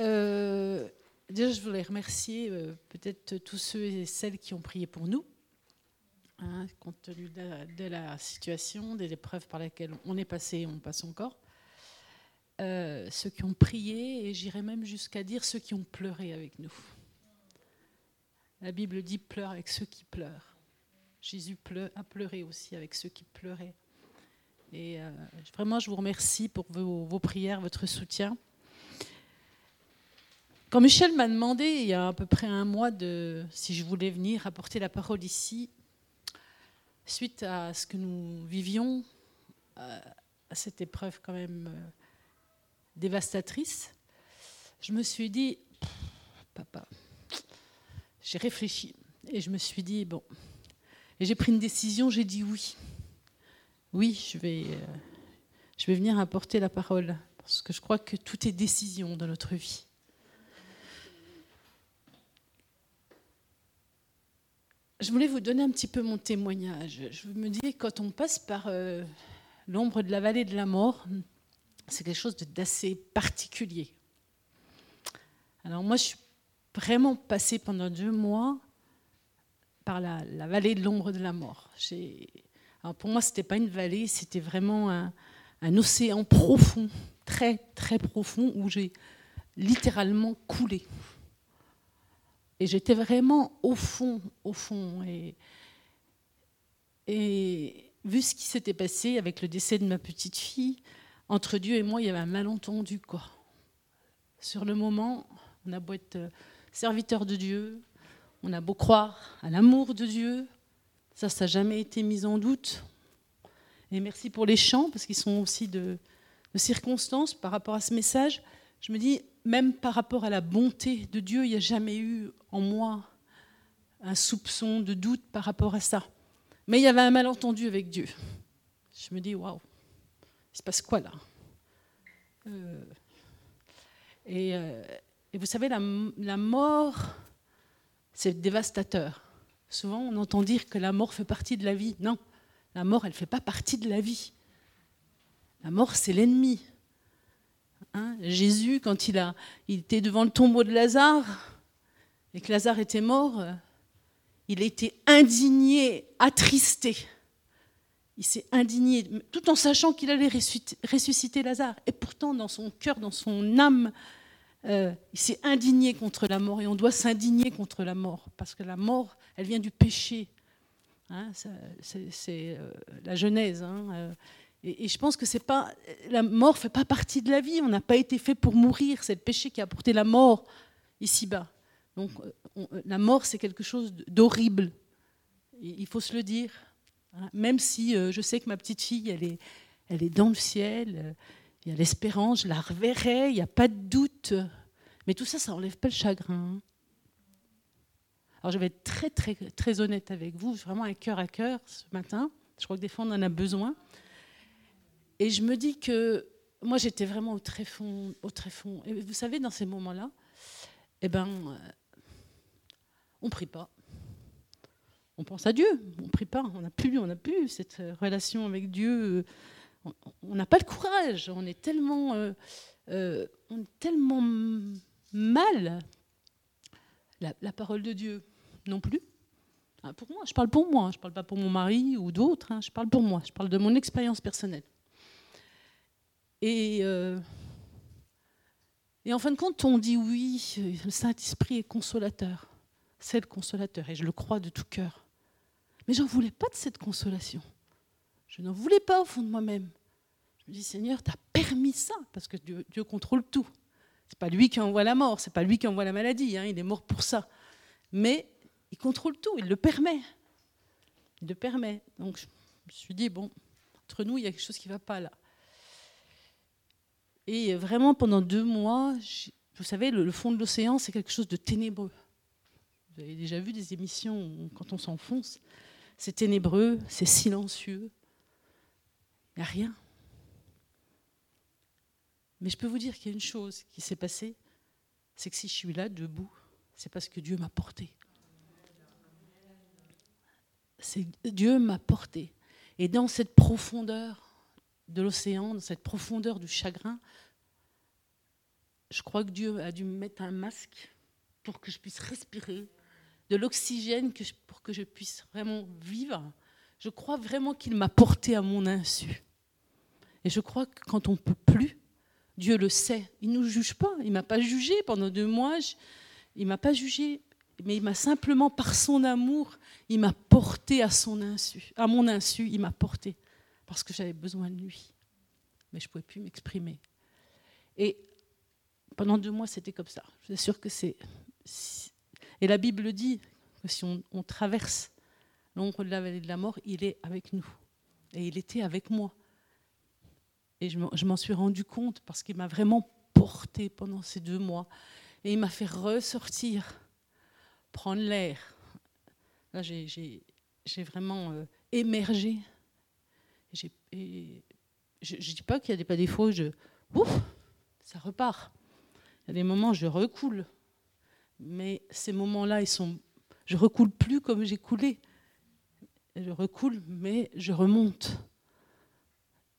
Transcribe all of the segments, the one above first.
euh, déjà, je voulais remercier euh, peut-être tous ceux et celles qui ont prié pour nous, hein, compte tenu de la, situation, des épreuves par lesquelles on est passé et on passe encore. Euh, ceux qui ont prié, et j'irais même jusqu'à dire ceux qui ont pleuré avec nous. La Bible dit pleure avec ceux qui pleurent. Jésus a pleuré aussi avec ceux qui pleuraient. Et vraiment, je vous remercie pour vos prières, votre soutien. Quand Michel m'a demandé, il y a à peu près un mois, de, si je voulais venir apporter la parole ici, suite à ce que nous vivions, euh, à cette épreuve quand même euh, dévastatrice, je me suis dit, papa, j'ai réfléchi et je me suis dit, bon, et j'ai pris une décision, j'ai dit oui. Oui, je vais, euh, je vais venir apporter la parole, parce que je crois que tout est décision dans notre vie. Je voulais vous donner un petit peu mon témoignage. Je me dis, quand on passe par euh, l'ombre de la vallée de la mort, c'est quelque chose d'assez particulier. Alors moi, je suis vraiment passée pendant deux mois par la, vallée de l'ombre de la mort. Alors pour moi, ce n'était pas une vallée, c'était vraiment un, un océan profond, très très profond, où j'ai littéralement coulé. Et j'étais vraiment au fond, au fond. Et, vu ce qui s'était passé avec le décès de ma petite fille, entre Dieu et moi, il y avait un malentendu. Quoi. Sur le moment, on a beau être euh, serviteur de Dieu, on a beau croire à l'amour de Dieu, ça, ça n'a jamais été mis en doute. Et merci pour les chants, parce qu'ils sont aussi de, de circonstances par rapport à ce message. Je me dis, même par rapport à la bonté de Dieu, il n'y a jamais eu en moi un soupçon de doute par rapport à ça. Mais il y avait un malentendu avec Dieu. Je me dis, waouh, il se passe quoi là? Euh, euh, et, vous savez, la, la mort, c'est dévastateur. Souvent, on entend dire que la mort fait partie de la vie. Non, la mort, elle ne fait pas partie de la vie. La mort, c'est l'ennemi. Hein, Jésus, quand il, a, il était devant le tombeau de Lazare et que Lazare était mort, il été indigné, attristé. Il s'est indigné, tout en sachant qu'il allait ressusciter Lazare. Et pourtant, dans son cœur, dans son âme, euh, il s'est indigné contre la mort. Et on doit s'indigner contre la mort, parce que la mort, elle vient du péché. Hein, c'est euh, la Genèse. Hein, euh, et, je pense que c'est pas la mort fait pas partie de la vie. On n'a pas été fait pour mourir. C'est le péché qui a apporté la mort ici-bas. Donc euh, la mort, c'est quelque chose d'horrible. Il faut se le dire. Hein. Même si euh, je sais que ma petite fille, elle est, elle est dans le ciel. Euh, il y a l'espérance, je la reverrai. Il n'y a pas de doute. Mais tout ça, ça n'enlève pas le chagrin. Alors je vais être très très très honnête avec vous, vraiment un cœur à cœur ce matin. Je crois que des fois on en a besoin. Et je me dis que moi, j'étais vraiment au très fond, au très fond. Et vous savez, dans ces moments-là, eh ben, euh, on prie pas. On pense à Dieu, on prie pas. On n'a plus, on plus cette relation avec Dieu. On n'a pas le courage. On est tellement, euh, euh, on est tellement mal. La, parole de Dieu, non plus. Ah, pour moi, je parle pour moi. Je parle pas pour mon mari ou d'autres. Hein. Je parle pour moi. Je parle de mon expérience personnelle. Et, euh, et en fin de compte, on dit oui, le Saint-Esprit est consolateur. C'est le consolateur, et je le crois de tout cœur. Mais j'en voulais pas de cette consolation. Je n'en voulais pas au fond de moi-même. Je me dis, Seigneur, tu as permis ça, parce que Dieu, contrôle tout. C'est pas lui qui envoie la mort, c'est pas lui qui envoie la maladie, hein, il est mort pour ça. Mais il contrôle tout, il le permet. Il le permet. Donc je me suis dit, bon, entre nous, il y a quelque chose qui ne va pas là. Et vraiment, pendant deux mois, vous savez, le, fond de l'océan, c'est quelque chose de ténébreux. Vous avez déjà vu des émissions où, quand on s'enfonce, c'est ténébreux, c'est silencieux. Il n'y a rien. Mais je peux vous dire qu'il y a une chose qui s'est passée, c'est que si je suis là debout, c'est parce que Dieu m'a porté. Dieu m'a porté. Et dans cette profondeur, de l'océan, dans cette profondeur du chagrin, je crois que Dieu a dû me mettre un masque pour que je puisse respirer, de l'oxygène pour que je puisse vraiment vivre. Je crois vraiment qu'il m'a porté à mon insu. Et je crois que quand on ne peut plus, Dieu le sait. Il ne nous juge pas. Il ne m'a pas jugé pendant deux mois. Il ne m'a pas jugé. Mais il m'a simplement, par son amour, il m'a porté à son insu. À mon insu, il m'a porté. Parce que j'avais besoin de lui. Mais je ne pouvais plus m'exprimer. Et pendant deux mois, c'était comme ça. Je suis sûre que c'est. Et la Bible dit que si on, traverse l'ombre de la vallée de la mort, il est avec nous. Et il était avec moi. Et je m'en suis rendu compte parce qu'il m'a vraiment porté pendant ces deux mois. Et il m'a fait ressortir, prendre l'air. Là, j'ai vraiment euh, émergé. Je ne dis pas qu'il n'y a pas des fois je, ouf, ça repart. Il y a des moments où je recoule. Mais ces moments-là, ils sont, je recoule plus comme j'ai coulé. Je recoule, mais je remonte.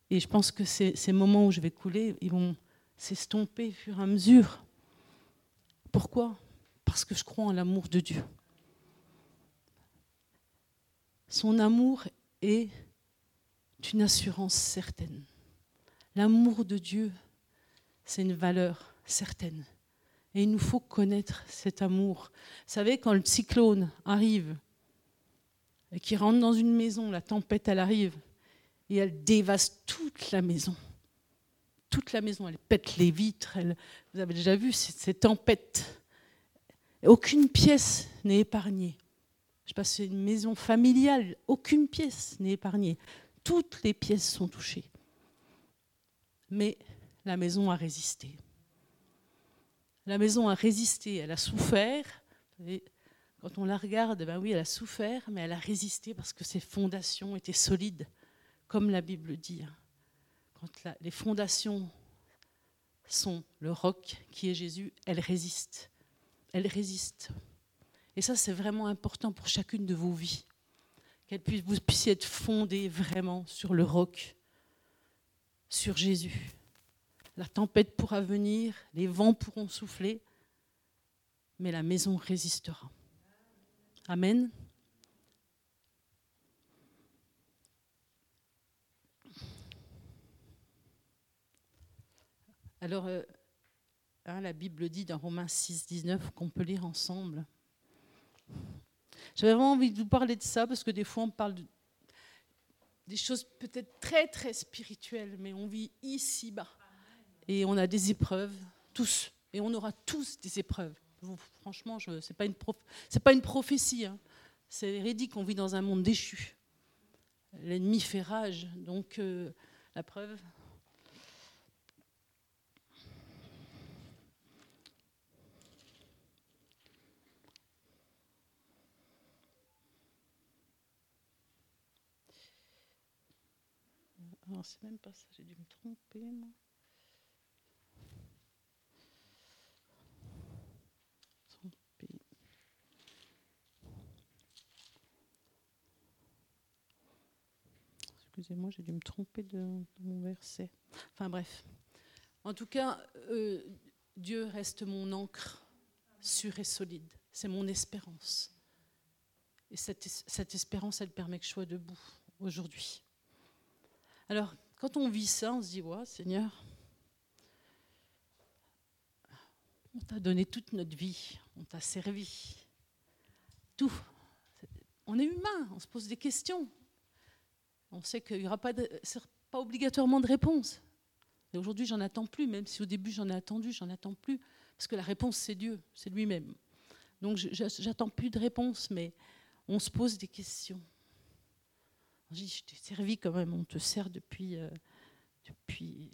Et je pense que ces, ces moments où je vais couler, ils vont s'estomper au fur et à mesure. Pourquoi? Parce que je crois en l'amour de Dieu. Son amour est une assurance certaine. L'amour de Dieu, c'est une valeur certaine. Et il nous faut connaître cet amour. Vous savez, quand le cyclone arrive et qu'il rentre dans une maison, la tempête, elle arrive, et elle dévaste toute la maison. Toute la maison, elle pète les vitres. vous avez déjà vu ces, tempêtes. aucune pièce n'est épargnée. Je passe une maison familiale, aucune pièce n'est épargnée. Toutes les pièces sont touchées. Mais la maison a résisté. La maison a résisté, elle a souffert. Quand on la regarde, ben oui, elle a souffert, mais elle a résisté parce que ses fondations étaient solides comme la Bible dit. Hein. Quand les fondations sont le roc qui est Jésus, elles résistent. Elles résistent. Et ça, c'est vraiment important pour chacune de vos vies. Qu'elles puissent, vous puissiez être fondées vraiment sur le roc, sur Jésus. La tempête pourra venir, les vents pourront souffler, mais la maison résistera. Amen. Alors, euh, hein, la Bible dit dans Romains 6, 19 qu'on peut lire ensemble. J'avais vraiment envie de vous parler de ça parce que des fois on parle de, des choses peut-être très très spirituelles, mais on vit ici-bas. Et on a des épreuves, tous. Et on aura tous des épreuves. franchement, ce n'est pas, une prophétie. Hein. C'est véridique, on vit dans un monde déchu. L'ennemi fait rage. Donc, euh, la preuve, Non, c'est même pas ça, j'ai dû me tromper, moi. Tromper. Excusez-moi, j'ai dû me tromper de, mon verset. Enfin bref. En tout cas, euh, Dieu reste mon encre sûre et solide. C'est mon espérance. Et cette espérance, elle permet que je sois debout aujourd'hui. Alors, quand on vit ça, on se dit, ouais, Seigneur, on t'a donné toute notre vie, on t'a servi, tout. On est humain, on se pose des questions. On sait qu'il n'y aura pas, pas obligatoirement de réponse. Et aujourd'hui, j'en attends plus, même si au début j'en ai attendu, j'en attends plus, parce que la réponse, c'est Dieu, c'est lui-même. Donc, j'attends plus de réponse, mais on se pose des questions. Je t'ai servi quand même, on te sert depuis, euh, depuis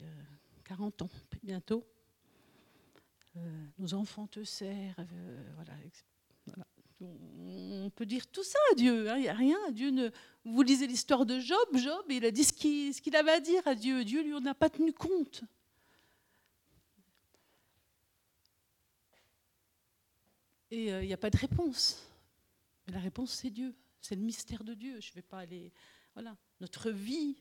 40 euh, ans, bientôt. Euh, nos enfants te servent, voilà, On peut dire tout ça à Dieu, hein, il n'y a rien. Dieu ne... Vous lisez l'histoire de Job, Job, il a dit ce qu'il avait à dire à Dieu. Dieu lui en a pas tenu compte. Et il n'y a pas de réponse. Mais la réponse, c'est Dieu. C'est le mystère de Dieu. Je vais pas aller voilà, notre vie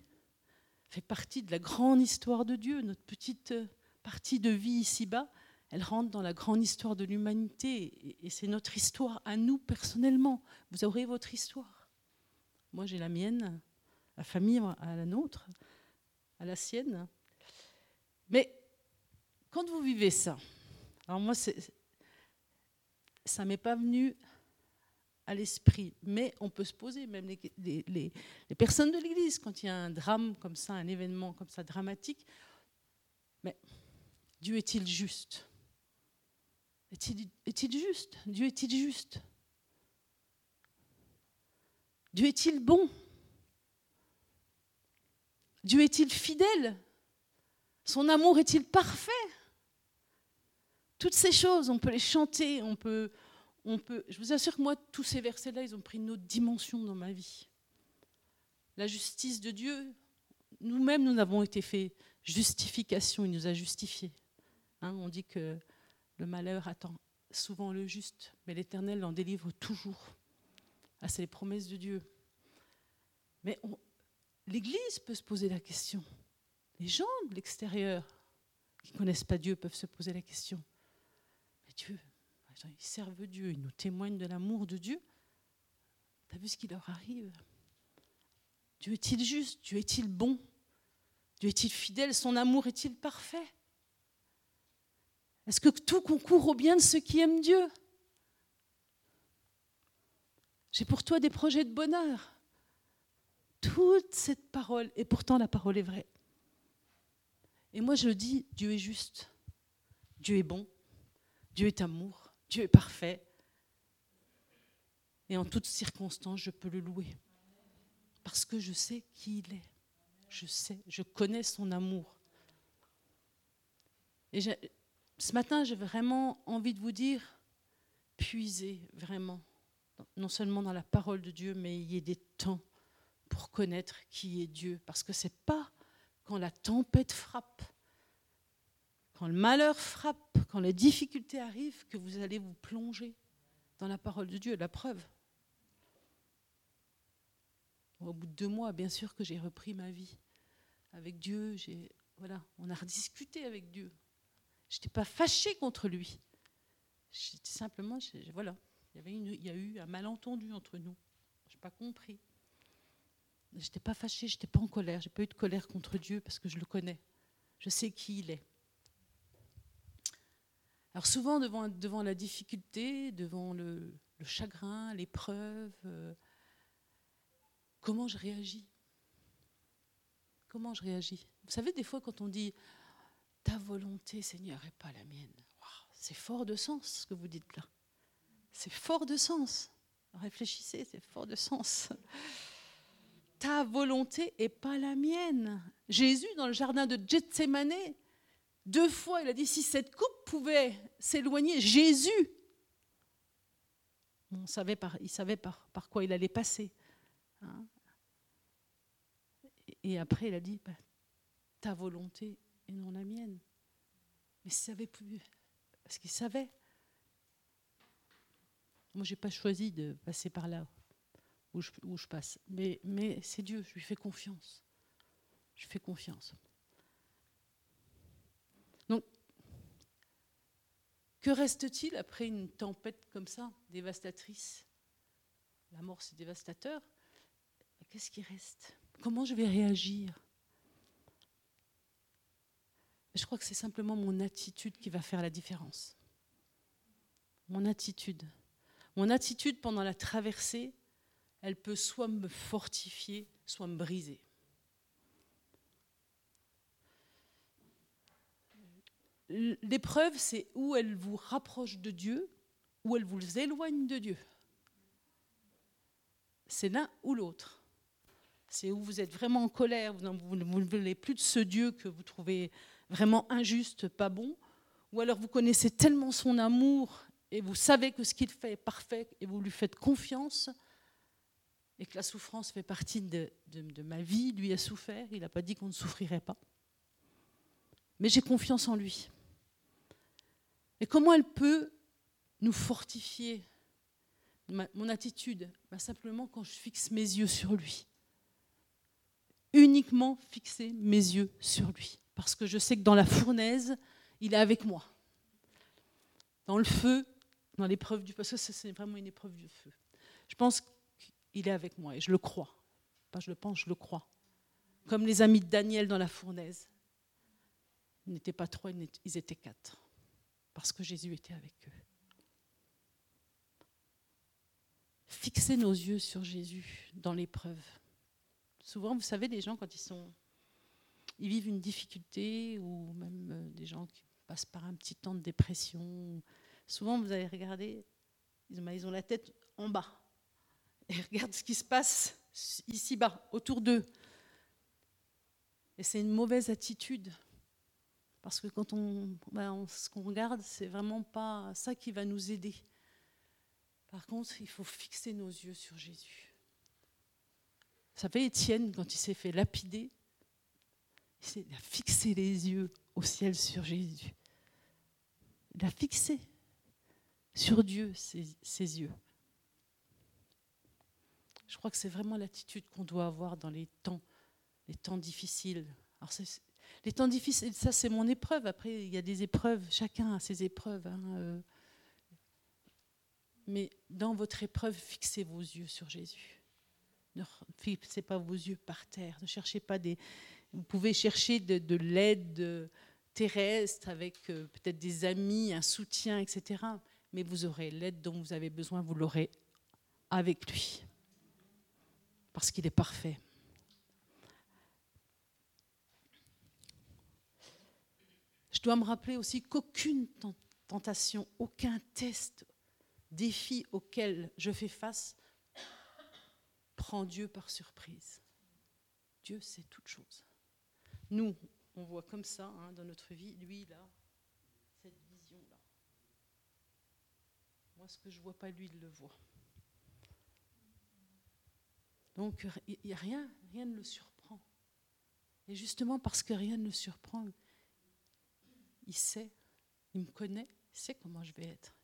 fait partie de la grande histoire de Dieu, notre petite euh, partie de vie ici-bas elle rentre dans la grande histoire de l'humanité. Et c'est notre histoire à nous personnellement. Vous aurez votre histoire. Moi, j'ai la mienne, la famille à la nôtre, à la sienne. Mais quand vous vivez ça, alors moi, ça m'est pas venu à l'esprit, mais on peut se poser, même les, les personnes de l'Église, quand il y a un drame comme ça, un événement comme ça dramatique, mais Dieu est-il juste? Est-il juste? Dieu est-il juste? Dieu est-il bon? Dieu est-il fidèle? Son amour est-il parfait? Toutes ces choses, on peut les chanter, on peut, on peut. Je vous assure que moi, tous ces versets-là, ils ont pris une autre dimension dans ma vie. La justice de Dieu, nous-mêmes, nous avons été faits justification, il nous a justifiés. Hein, on dit que le malheur attend souvent le juste, mais l'Éternel en délivre toujours. Ah, c'est les promesses de Dieu. Mais l'Église peut se poser la question. Les gens de l'extérieur qui ne connaissent pas Dieu peuvent se poser la question. Mais Dieu, ils servent Dieu, ils nous témoignent de l'amour de Dieu. Tu as vu ce qui leur arrive? Dieu est-il juste? Dieu est-il bon? Dieu est-il fidèle? Son amour est-il parfait? Est-ce que tout concourt au bien de ceux qui aiment Dieu? J'ai pour toi des projets de bonheur. Toute cette parole, et pourtant la parole est vraie. Et moi je dis, Dieu est juste, Dieu est bon, Dieu est amour, Dieu est parfait. Et en toutes circonstances, je peux le louer. Parce que je sais qui il est. Je sais, je connais son amour. Et ce matin, j'ai vraiment envie de vous dire, puisez vraiment, non seulement dans la parole de Dieu, mais y ait des temps pour connaître qui est Dieu. Parce que ce n'est pas quand la tempête frappe, quand le malheur frappe, quand les difficultés arrivent, que vous allez vous plonger dans la parole de Dieu. La preuve. Au bout de deux mois, bien sûr que j'ai repris ma vie avec Dieu. Voilà, on a rediscuté avec Dieu. Je n'étais pas fâchée contre lui. J'étais simplement, voilà, il y, il y a eu un malentendu entre nous. Je n'ai pas compris. Je n'étais pas fâchée, je n'étais pas en colère. Je n'ai pas eu de colère contre Dieu parce que je le connais. Je sais qui il est. Alors souvent, devant, la difficulté, devant le, chagrin, l'épreuve, euh, comment je réagis? Comment je réagis? Vous savez, des fois, quand on dit ta volonté, Seigneur, et pas la mienne. c'est fort de sens ce que vous dites là. C'est fort de sens. Réfléchissez, c'est fort de sens. Ta volonté et pas la mienne. Jésus, dans le jardin de Gethsemane, deux fois, il a dit si cette coupe pouvait s'éloigner, Jésus, on savait par, il savait par, quoi il allait passer. Hein. et après, il a dit bah, ta volonté et non la mienne. Mais savait plus, parce qu'il savait. Moi, je n'ai pas choisi de passer par là où je, passe. Mais, mais c'est Dieu, je lui fais confiance. Je fais confiance. Donc, que reste-t-il après une tempête comme ça, dévastatrice? La mort, c'est dévastateur. Qu'est-ce qui reste? Comment je vais réagir? Je crois que c'est simplement mon attitude qui va faire la différence. Mon attitude. Mon attitude pendant la traversée, elle peut soit me fortifier, soit me briser. L'épreuve, c'est où elle vous rapproche de Dieu, ou elle vous éloigne de Dieu. C'est l'un ou l'autre. C'est où vous êtes vraiment en colère, vous ne voulez plus de ce Dieu que vous trouvez vraiment injuste, pas bon, ou alors vous connaissez tellement son amour et vous savez que ce qu'il fait est parfait et vous lui faites confiance, et que la souffrance fait partie de, de, ma vie, lui a souffert, il n'a pas dit qu'on ne souffrirait pas. Mais j'ai confiance en lui. Et comment elle peut nous fortifier? Mon attitude, bah, simplement quand je fixe mes yeux sur lui. Uniquement fixer mes yeux sur lui parce que je sais que dans la fournaise, il est avec moi. dans le feu, dans l'épreuve du parce que c'est vraiment une épreuve du feu. Je pense qu'il est avec moi et je le crois. Pas je le pense, je le crois. Comme les amis de Daniel dans la fournaise. Ils n'étaient pas trois, ils étaient quatre. Parce que Jésus était avec eux. Fixer nos yeux sur Jésus dans l'épreuve. Souvent, vous savez, les gens, quand ils sont. Ils vivent une difficulté, ou même euh, des gens qui passent par un petit temps de dépression. Souvent, vous allez regarder, ils ont la tête en bas. Et regardent ce qui se passe ici-bas, autour d'eux. Et c'est une mauvaise attitude. Parce que quand on, ben, ce qu'on regarde, c'est vraiment pas ça qui va nous aider. Par contre, il faut fixer nos yeux sur Jésus. Ça fait Étienne, quand il s'est fait lapider, il a fixé les yeux au ciel sur Jésus. Il a fixé sur Dieu ses, yeux. Je crois que c'est vraiment l'attitude qu'on doit avoir dans les temps, les temps difficiles. Alors les temps difficiles, ça c'est mon épreuve. Après, il y a des épreuves, chacun a ses épreuves. Hein, euh. Mais dans votre épreuve, fixez vos yeux sur Jésus. Ne fixez pas vos yeux par terre. Ne cherchez pas des. Vous pouvez chercher de, l'aide terrestre avec euh, peut-être des amis, un soutien, etc. Mais vous aurez l'aide dont vous avez besoin, vous l'aurez avec lui. Parce qu'il est parfait. Je dois me rappeler aussi qu'aucune tentation, aucun test, défi auquel je fais face prend Dieu par surprise. Dieu sait toutes choses. Nous, on voit comme ça hein, dans notre vie, lui, là, cette vision-là. Moi, ce que je ne vois pas, lui, il le voit. Donc, il y a rien, rien ne le surprend. Et justement, parce que rien ne le surprend, il sait, il me connaît, il sait comment je vais être.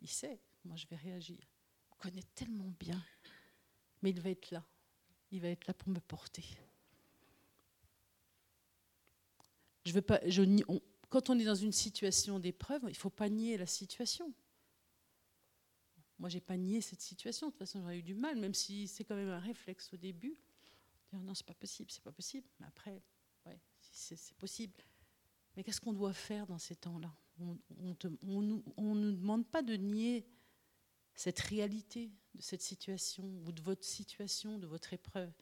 Il sait comment je vais réagir. Il me connaît tellement bien. Mais il va être là. Il va être là pour me porter. Je veux pas, quand on est dans une situation d'épreuve, il faut pas nier la situation. Moi, j'ai pas nié cette situation. De toute façon, j'aurais eu du mal, même si c'est quand même un réflexe au début. Dire non, c'est pas possible, c'est pas possible. Mais après, ouais, c'est possible. Mais qu'est-ce qu'on doit faire dans ces temps-là? On ne nous demande pas de nier cette réalité de cette situation ou de votre situation, de votre épreuve.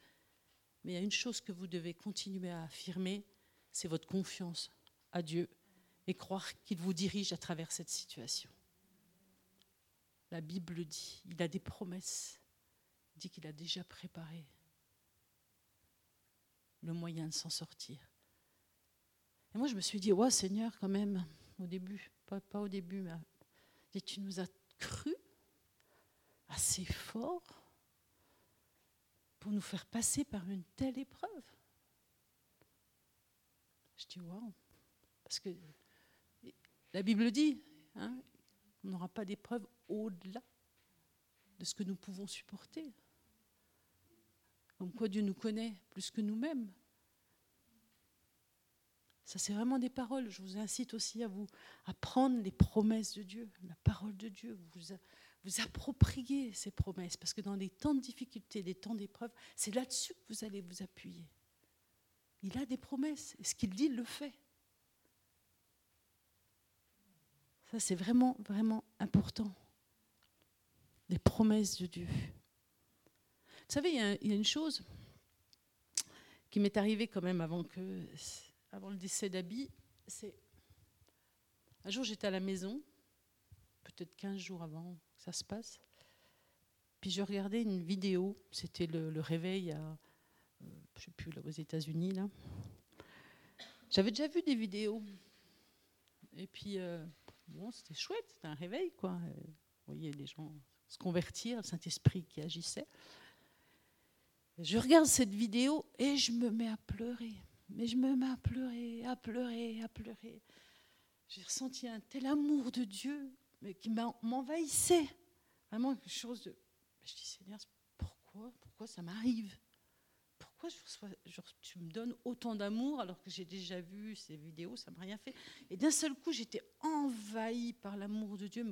Mais il y a une chose que vous devez continuer à affirmer, c'est votre confiance à Dieu et croire qu'il vous dirige à travers cette situation. La Bible dit, il a des promesses, il dit qu'il a déjà préparé le moyen de s'en sortir. Et moi, je me suis dit, ouais, Seigneur, quand même, au début, pas, pas au début, mais tu nous as cru assez fort pour nous faire passer par une telle épreuve. Je dis, waouh, parce que la Bible dit, hein, on n'aura pas d'épreuve au-delà de ce que nous pouvons supporter. Comme quoi Dieu nous connaît plus que nous-mêmes. Ça, c'est vraiment des paroles. Je vous incite aussi à vous à prendre les promesses de Dieu, la parole de Dieu, vous, vous approprier ces promesses, parce que dans les temps de difficulté, des temps d'épreuve, c'est là-dessus que vous allez vous appuyer. Il a des promesses, et ce qu'il dit, il le fait. Ça, c'est vraiment, vraiment important. Les promesses de Dieu. Vous savez, il y, a, une chose qui m'est arrivée quand même avant que avant le décès d'Abby, c'est. Un jour, j'étais à la maison, peut-être 15 jours avant que ça se passe. Puis je regardais une vidéo, c'était le, réveil à, euh, je sais plus, aux États-Unis. là. J'avais déjà vu des vidéos. Et puis, euh, bon, c'était chouette, c'était un réveil, quoi. Euh, vous voyez les gens se convertir, le Saint-Esprit qui agissait. Je regarde cette vidéo et je me mets à pleurer. Mais je me mets à pleurer, à pleurer, à pleurer. J'ai ressenti un tel amour de Dieu mais qui m'envahissait. Vraiment quelque chose de. Je dis Seigneur, pourquoi Pourquoi ça m'arrive? Pourquoi tu me donnes autant d'amour alors que j'ai déjà vu ces vidéos, ça m'a rien fait? Et d'un seul coup, j'étais envahie par l'amour de Dieu,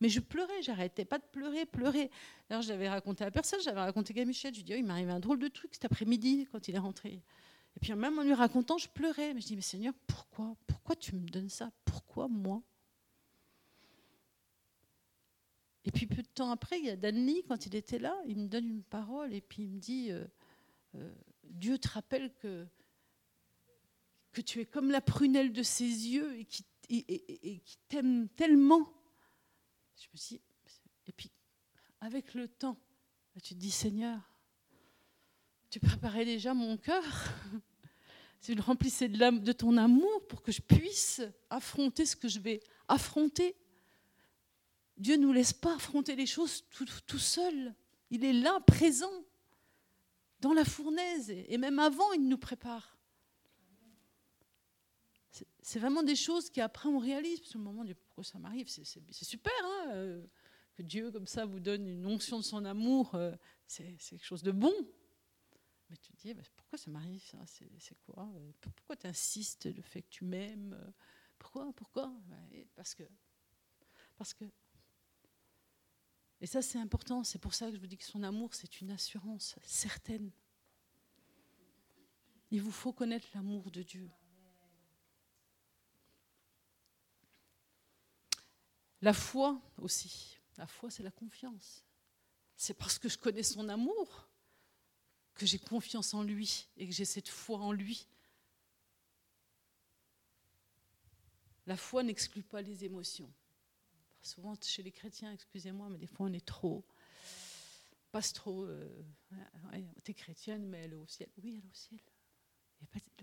mais, je pleurais, j'arrêtais pas de pleurer, pleurer. Alors j'avais raconté à personne, j'avais raconté à Michel, je lui dis, oh, il arrivé un drôle de truc cet après-midi quand il est rentré. Et puis même en lui racontant, je pleurais. Mais je dis, mais Seigneur, pourquoi Pourquoi tu me donnes ça? Pourquoi moi? Et puis peu de temps après, il y a Danny, quand il était là, il me donne une parole et puis il me dit, euh, euh, Dieu te rappelle que, tu es comme la prunelle de ses yeux et qui, et, qui t'aime tellement. Je me dis, et puis avec le temps, tu te dis Seigneur, tu préparais déjà mon cœur. Tu le remplissais de, ton amour pour que je puisse affronter ce que je vais affronter. Dieu ne nous laisse pas affronter les choses tout, seul. Il est là, présent dans la fournaise, et même avant, il nous prépare. C'est vraiment des choses qu'après on réalise, parce que le moment, pourquoi ça m'arrive, c'est super, hein, euh, que Dieu comme ça vous donne une onction de son amour, euh, c'est quelque chose de bon. Mais tu te dis, pourquoi ça m'arrive ça C'est quoi euh, Pourquoi tu insistes le fait que tu m'aimes Pourquoi Pourquoi? Parce que parce que et ça, c'est important. C'est pour ça que je vous dis que son amour, c'est une assurance certaine. Il vous faut connaître l'amour de Dieu. La foi aussi. La foi, c'est la confiance. C'est parce que je connais son amour que j'ai confiance en lui et que j'ai cette foi en lui. La foi n'exclut pas les émotions souvent chez les chrétiens, excusez-moi, mais des fois on est trop, passe trop. Euh, T'es chrétienne, mais elle est au ciel. Oui, elle est au ciel.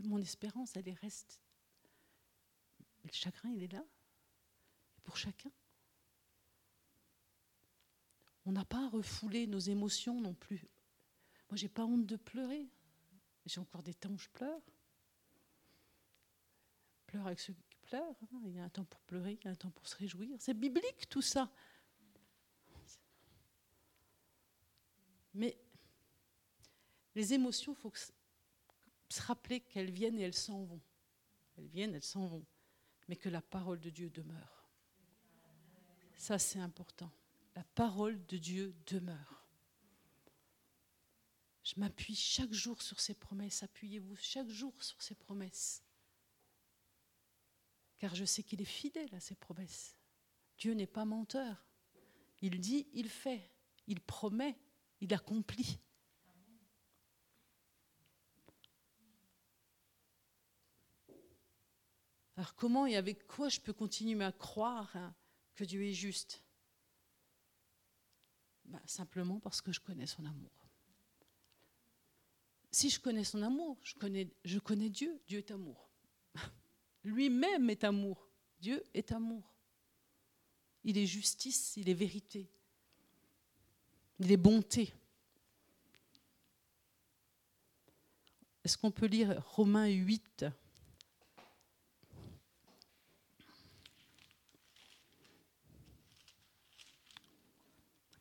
mon espérance, elle est reste. Le chagrin, il est là. pour chacun. On n'a pas à refouler nos émotions non plus. Moi, j'ai pas honte de pleurer. J'ai encore des temps où je pleure. Pleure avec ceux Hein. Il y a un temps pour pleurer, il y a un temps pour se réjouir. C'est biblique tout ça. Mais les émotions, il faut se rappeler qu'elles viennent et elles s'en vont. Elles viennent, elles s'en vont. Mais que la parole de Dieu demeure. Ça, c'est important. La parole de Dieu demeure. Je m'appuie chaque jour sur ses promesses. Appuyez-vous chaque jour sur ses promesses car je sais qu'il est fidèle à ses promesses. Dieu n'est pas menteur. Il dit, il fait, il promet, il accomplit. Alors comment et avec quoi je peux continuer à croire hein, que Dieu est juste? Ben, Simplement parce que je connais son amour. Si je connais son amour, je connais, Dieu, Dieu est amour. Lui-même est amour. Dieu est amour. Il est justice, il est vérité. Il est bonté. Est-ce qu'on peut lire Romains 8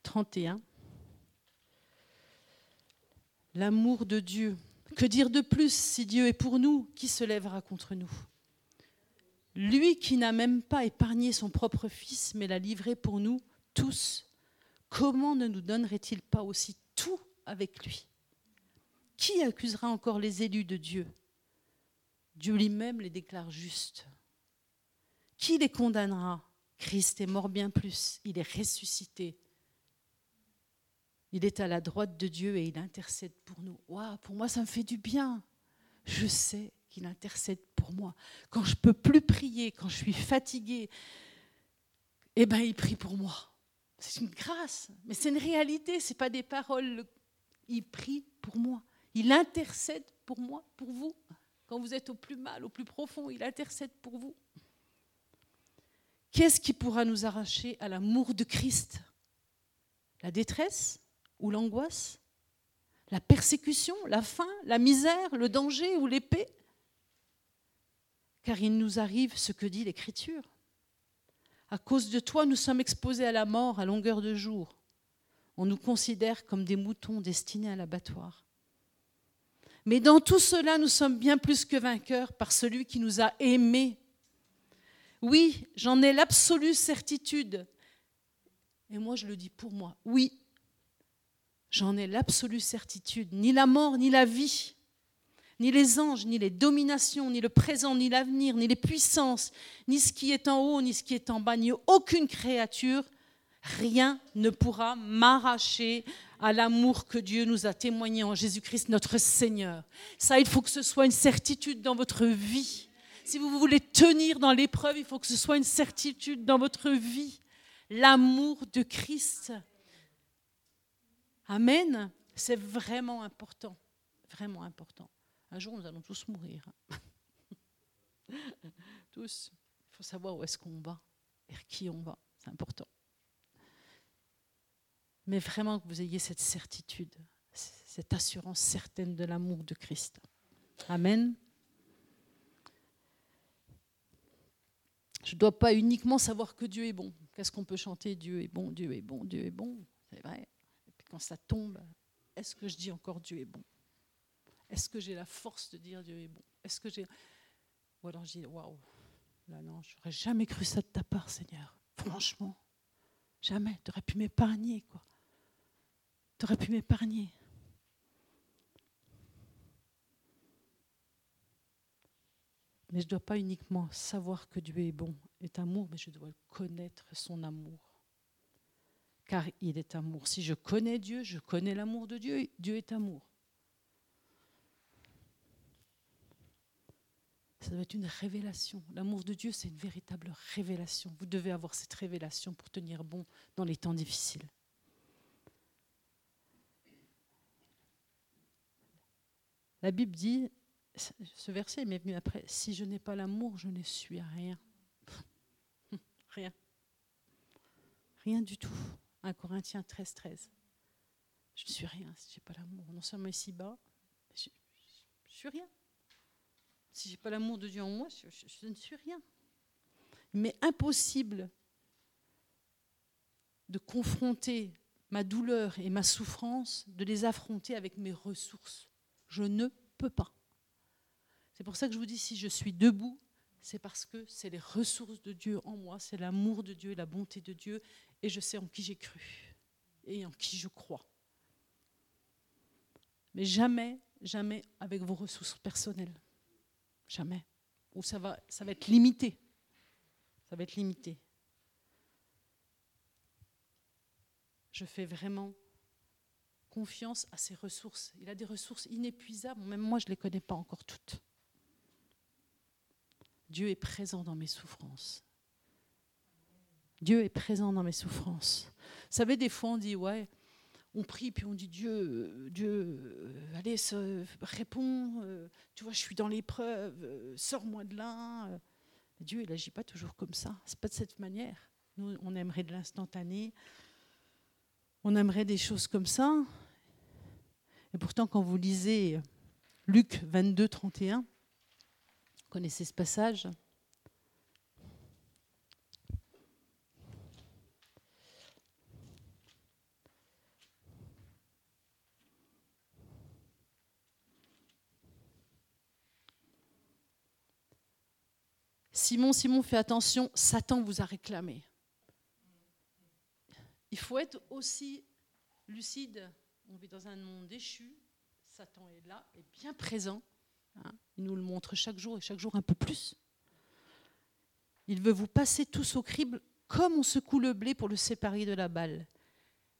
31 L'amour de Dieu. Que dire de plus si Dieu est pour nous Qui se lèvera contre nous? Lui qui n'a même pas épargné son propre Fils, mais l'a livré pour nous tous, comment ne nous donnerait-il pas aussi tout avec lui? Qui accusera encore les élus de Dieu? Dieu lui-même les déclare justes. Qui les condamnera? Christ est mort bien plus, il est ressuscité. Il est à la droite de Dieu et il intercède pour nous. Waouh, pour moi, ça me fait du bien. Je sais qu'il intercède pour moi. Quand je peux plus prier, quand je suis fatiguée, eh ben il prie pour moi. C'est une grâce, mais c'est une réalité, c'est pas des paroles. Il prie pour moi. Il intercède pour moi, pour vous. Quand vous êtes au plus mal, au plus profond, il intercède pour vous. Qu'est-ce qui pourra nous arracher à l'amour de Christ? La détresse? Ou l'angoisse La persécution, la faim, la misère, le danger ou l'épée car il nous arrive ce que dit l'Écriture. À cause de toi, nous sommes exposés à la mort à longueur de jour. On nous considère comme des moutons destinés à l'abattoir. Mais dans tout cela, nous sommes bien plus que vainqueurs par celui qui nous a aimés. Oui, j'en ai l'absolue certitude. Et moi, je le dis pour moi. Oui, j'en ai l'absolue certitude. Ni la mort, ni la vie, ni les anges, ni les dominations, ni le présent, ni l'avenir, ni les puissances, ni ce qui est en haut, ni ce qui est en bas, ni aucune créature, rien ne pourra m'arracher à l'amour que Dieu nous a témoigné en Jésus-Christ notre Seigneur. Ça, il faut que ce soit une certitude dans votre vie. Si vous voulez tenir dans l'épreuve, il faut que ce soit une certitude dans votre vie. L'amour de Christ. Amen. C'est vraiment important. Vraiment important. Un jour, nous allons tous mourir. tous. Il faut savoir où est-ce qu'on va, vers qui on va. C'est important mais vraiment que vous ayez cette certitude, cette assurance certaine de l'amour de Christ. Amen. Je ne dois pas uniquement savoir que Dieu est bon. Qu'est-ce qu'on peut chanter? Dieu est bon, Dieu est bon, Dieu est bon. C'est vrai. Quand ça tombe, est-ce que je dis encore Dieu est bon? Est-ce que j'ai la force de dire Dieu est bon? Est-ce que j'ai. Ou alors je dis waouh, là non, je n'aurais jamais cru ça de ta part, Seigneur. Franchement, jamais. Tu aurais pu m'épargner, quoi. Tu pu m'épargner. Mais je ne dois pas uniquement savoir que Dieu est bon, est amour, mais je dois connaître son amour. Car il est amour. Si je connais Dieu, je connais l'amour de Dieu. Dieu est amour. Ça doit être une révélation. L'amour de Dieu, c'est une véritable révélation. Vous devez avoir cette révélation pour tenir bon dans les temps difficiles. La Bible dit, ce verset m'est venu après, si je n'ai pas l'amour, je ne suis rien. rien. Rien du tout. 1 Corinthiens 13, 13. Je ne suis rien si je n'ai pas l'amour. Non seulement ici-bas, je, ne suis rien. Si je n'ai pas l'amour de Dieu en moi, je, je ne suis rien. Mais impossible de confronter ma douleur et ma souffrance, de les affronter avec mes ressources. Je ne peux pas. C'est pour ça que je vous dis, si je suis debout, c'est parce que c'est les ressources de Dieu en moi, c'est l'amour de Dieu, la bonté de Dieu, et je sais en qui j'ai cru et en qui je crois. Mais jamais, jamais avec vos ressources personnelles. Jamais. Ou ça va, ça va être limité. Ça va être limité. Je fais vraiment confiance à ses ressources. Il a des ressources inépuisables, même moi je ne les connais pas encore toutes. Dieu est présent dans mes souffrances. Dieu est présent dans mes souffrances. Vous savez, des fois on dit, ouais, on prie, puis on dit, Dieu, Dieu, euh, allez, réponds, euh, tu vois, je suis dans l'épreuve, euh, sors-moi de là. Dieu, il n'agit pas toujours comme ça. C'est pas de cette manière. Nous, on aimerait de l'instantané. On aimerait des choses comme ça. Et pourtant, quand vous lisez Luc 22, 31, vous connaissez ce passage Simon, Simon, fais attention, Satan vous a réclamé il faut être aussi lucide. On vit dans un monde déchu. Satan est là, est bien présent. Hein. Il nous le montre chaque jour et chaque jour un peu plus. Il veut vous passer tous au crible comme on secoue le blé pour le séparer de la balle.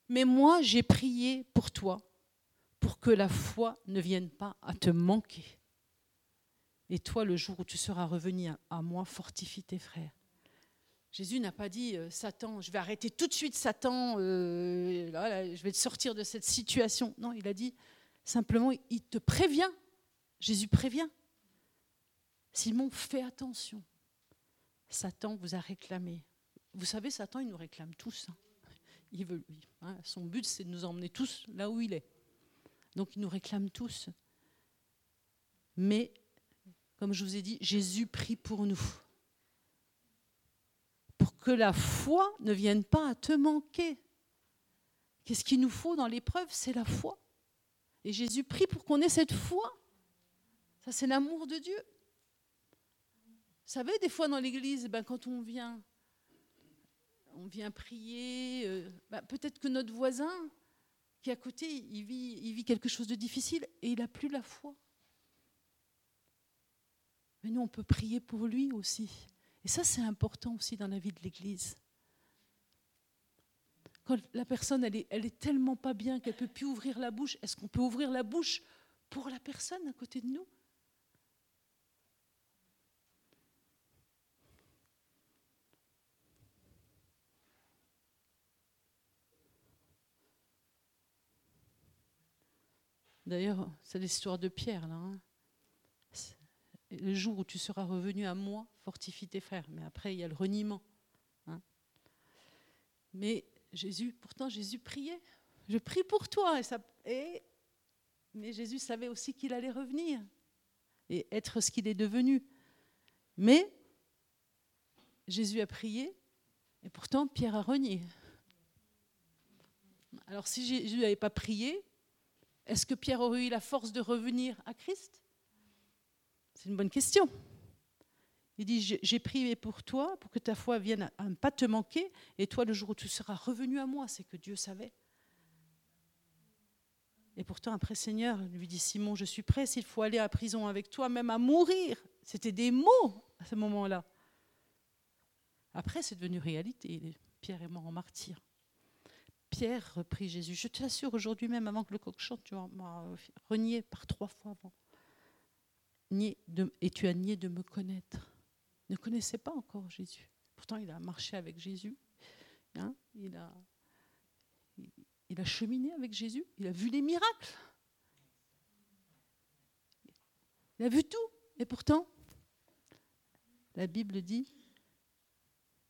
Mais moi, j'ai prié pour toi, pour que la foi ne vienne pas à te manquer. Et toi, le jour où tu seras revenu à moi, fortifie tes frères. Jésus n'a pas dit euh, Satan, je vais arrêter tout de suite Satan, euh, je vais te sortir de cette situation. Non, il a dit simplement, il te prévient. Jésus prévient. Simon, fais attention. Satan vous a réclamé. Vous savez, Satan, il nous réclame tous. Hein. Il veut, hein, son but, c'est de nous emmener tous là où il est. Donc, il nous réclame tous. Mais, comme je vous ai dit, Jésus prie pour nous pour que la foi ne vienne pas à te manquer. Qu'est-ce qu'il nous faut dans l'épreuve C'est la foi. Et Jésus prie pour qu'on ait cette foi. Ça, c'est l'amour de Dieu. Vous savez, des fois dans l'église, ben, quand on vient, on vient prier, euh, ben, peut-être que notre voisin qui est à côté, il vit, il vit quelque chose de difficile et il n'a plus la foi. Mais nous, on peut prier pour lui aussi. Et ça, c'est important aussi dans la vie de l'Église. Quand la personne, elle est, elle est tellement pas bien qu'elle ne peut plus ouvrir la bouche, est-ce qu'on peut ouvrir la bouche pour la personne à côté de nous? D'ailleurs, c'est l'histoire de Pierre, là. Hein le jour où tu seras revenu à moi, fortifie tes frères. Mais après, il y a le reniement. Hein. Mais Jésus, pourtant, Jésus priait. Je prie pour toi. Et mais Jésus savait aussi qu'il allait revenir et être ce qu'il est devenu. Mais Jésus a prié et pourtant Pierre a renié. Alors si Jésus n'avait pas prié, est-ce que Pierre aurait eu la force de revenir à Christ? C'est une bonne question. Il dit, j'ai prié pour toi, pour que ta foi vienne à ne pas te manquer, et toi, le jour où tu seras revenu à moi, c'est que Dieu savait. Et pourtant, après, Seigneur lui dit, Simon, je suis prêt, s'il faut aller à prison avec toi, même à mourir. C'était des mots à ce moment-là. Après, c'est devenu réalité. Pierre est mort en martyr. Pierre reprit Jésus. Je t'assure, aujourd'hui même, avant que le coq chante, tu m'as renié par trois fois avant et tu as nié de me connaître. ne connaissait pas encore Jésus. Pourtant, il a marché avec Jésus. Hein, il, a, il a cheminé avec Jésus. Il a vu les miracles. Il a vu tout. Et pourtant, la Bible dit,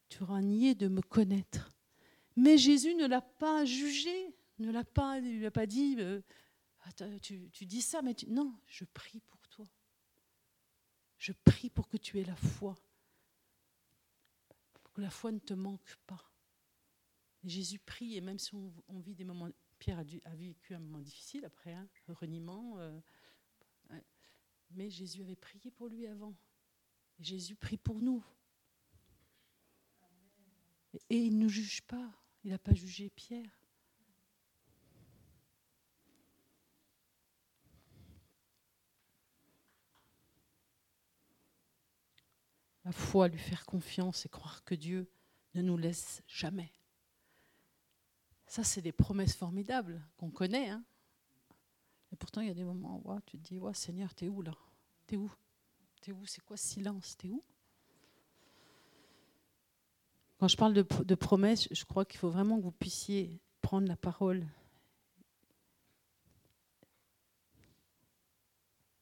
tu auras nié de me connaître. Mais Jésus ne l'a pas jugé, ne l'a pas, il lui a pas dit, euh, tu, tu, dis ça, mais tu, non, je prie pour je prie pour que tu aies la foi, pour que la foi ne te manque pas. Jésus prie, et même si on, vit des moments, Pierre a, vécu un moment difficile après, un hein, reniement, euh, mais Jésus avait prié pour lui avant. Et Jésus prie pour nous. et il ne juge pas, il n'a pas jugé Pierre. La foi, lui faire confiance et croire que Dieu ne nous laisse jamais. Ça, c'est des promesses formidables qu'on connaît. Hein. et pourtant, il y a des moments où tu te dis, Seigneur, t'es où là? T'es où? T'es où? C'est quoi ce silence? T'es où? Quand je parle de, de promesses, je crois qu'il faut vraiment que vous puissiez prendre la parole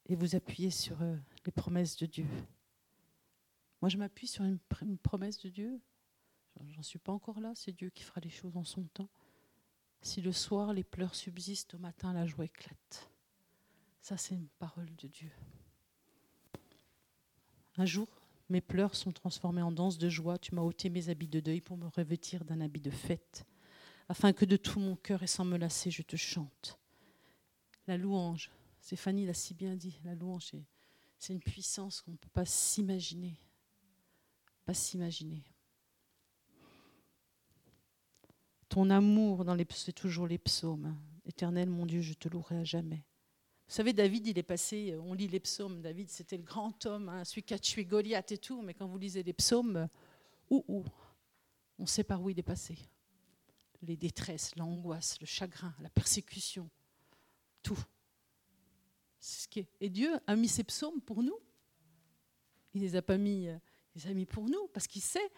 et vous appuyer sur euh, les promesses de Dieu. Moi, je m'appuie sur une, promesse de Dieu. J'en suis pas encore là, c'est Dieu qui fera les choses en son temps. Si le soir les pleurs subsistent, au matin la joie éclate. Ça, c'est une parole de Dieu. Un jour, mes pleurs sont transformés en danse de joie. Tu m'as ôté mes habits de deuil pour me revêtir d'un habit de fête, afin que de tout mon cœur et sans me lasser, je te chante. La louange, Stéphanie l'a si bien dit, la louange, c'est une puissance qu'on ne peut pas s'imaginer pas s'imaginer. Ton amour dans les c'est toujours les psaumes. Éternel mon Dieu, je te louerai à jamais. Vous savez, David, il est passé, on lit les psaumes, David, c'était le grand homme, hein, celui qui a tué Goliath et tout, mais quand vous lisez les psaumes, où, où On sait par où il est passé. Les détresses, l'angoisse, le chagrin, la persécution, tout. Et Dieu a mis ses psaumes pour nous. Il ne les a pas mis amis, pour nous, parce qu'il sait,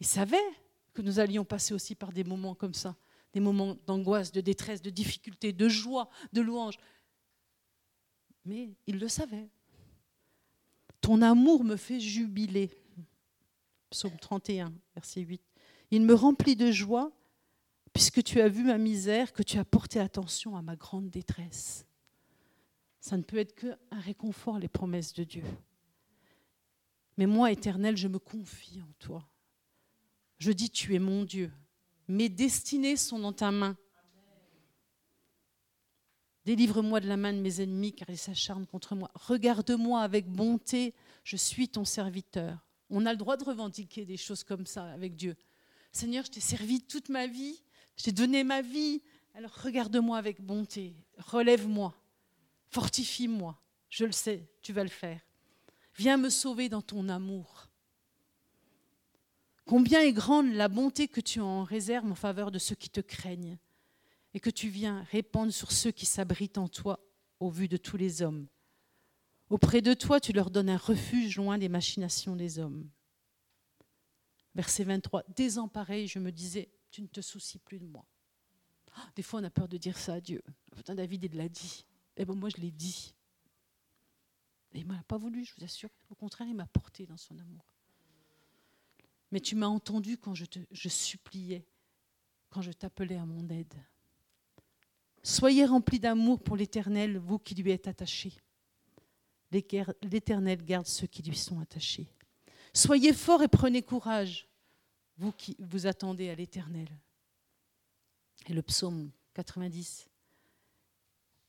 il savait que nous allions passer aussi par des moments comme ça, des moments d'angoisse, de détresse, de difficulté, de joie, de louange. Mais il le savait. Ton amour me fait jubiler. Psaume 31, verset 8. Il me remplit de joie puisque tu as vu ma misère, que tu as porté attention à ma grande détresse. Ça ne peut être qu'un réconfort, les promesses de Dieu. Mais moi, éternel, je me confie en toi. Je dis, tu es mon Dieu. Mes destinées sont dans ta main. Délivre-moi de la main de mes ennemis, car ils s'acharnent contre moi. Regarde-moi avec bonté, je suis ton serviteur. On a le droit de revendiquer des choses comme ça avec Dieu. Seigneur, je t'ai servi toute ma vie, je t'ai donné ma vie, alors regarde-moi avec bonté, relève-moi, fortifie-moi. Je le sais, tu vas le faire. Viens me sauver dans ton amour. Combien est grande la bonté que tu en réserves en faveur de ceux qui te craignent et que tu viens répandre sur ceux qui s'abritent en toi au vu de tous les hommes. Auprès de toi, tu leur donnes un refuge loin des machinations des hommes. Verset 23. Désemparé, je me disais, tu ne te soucies plus de moi. Ah, des fois, on a peur de dire ça à Dieu. Putain, David, il l'a dit. Eh bon, moi, je l'ai dit. Il ne m'a pas voulu, je vous assure. Au contraire, il m'a porté dans son amour. Mais tu m'as entendu quand je suppliais, quand je t'appelais à mon aide. Soyez remplis d'amour pour l'Éternel, vous qui lui êtes attachés. L'Éternel garde ceux qui lui sont attachés. Soyez forts et prenez courage, vous qui vous attendez à l'Éternel. Et le psaume 90.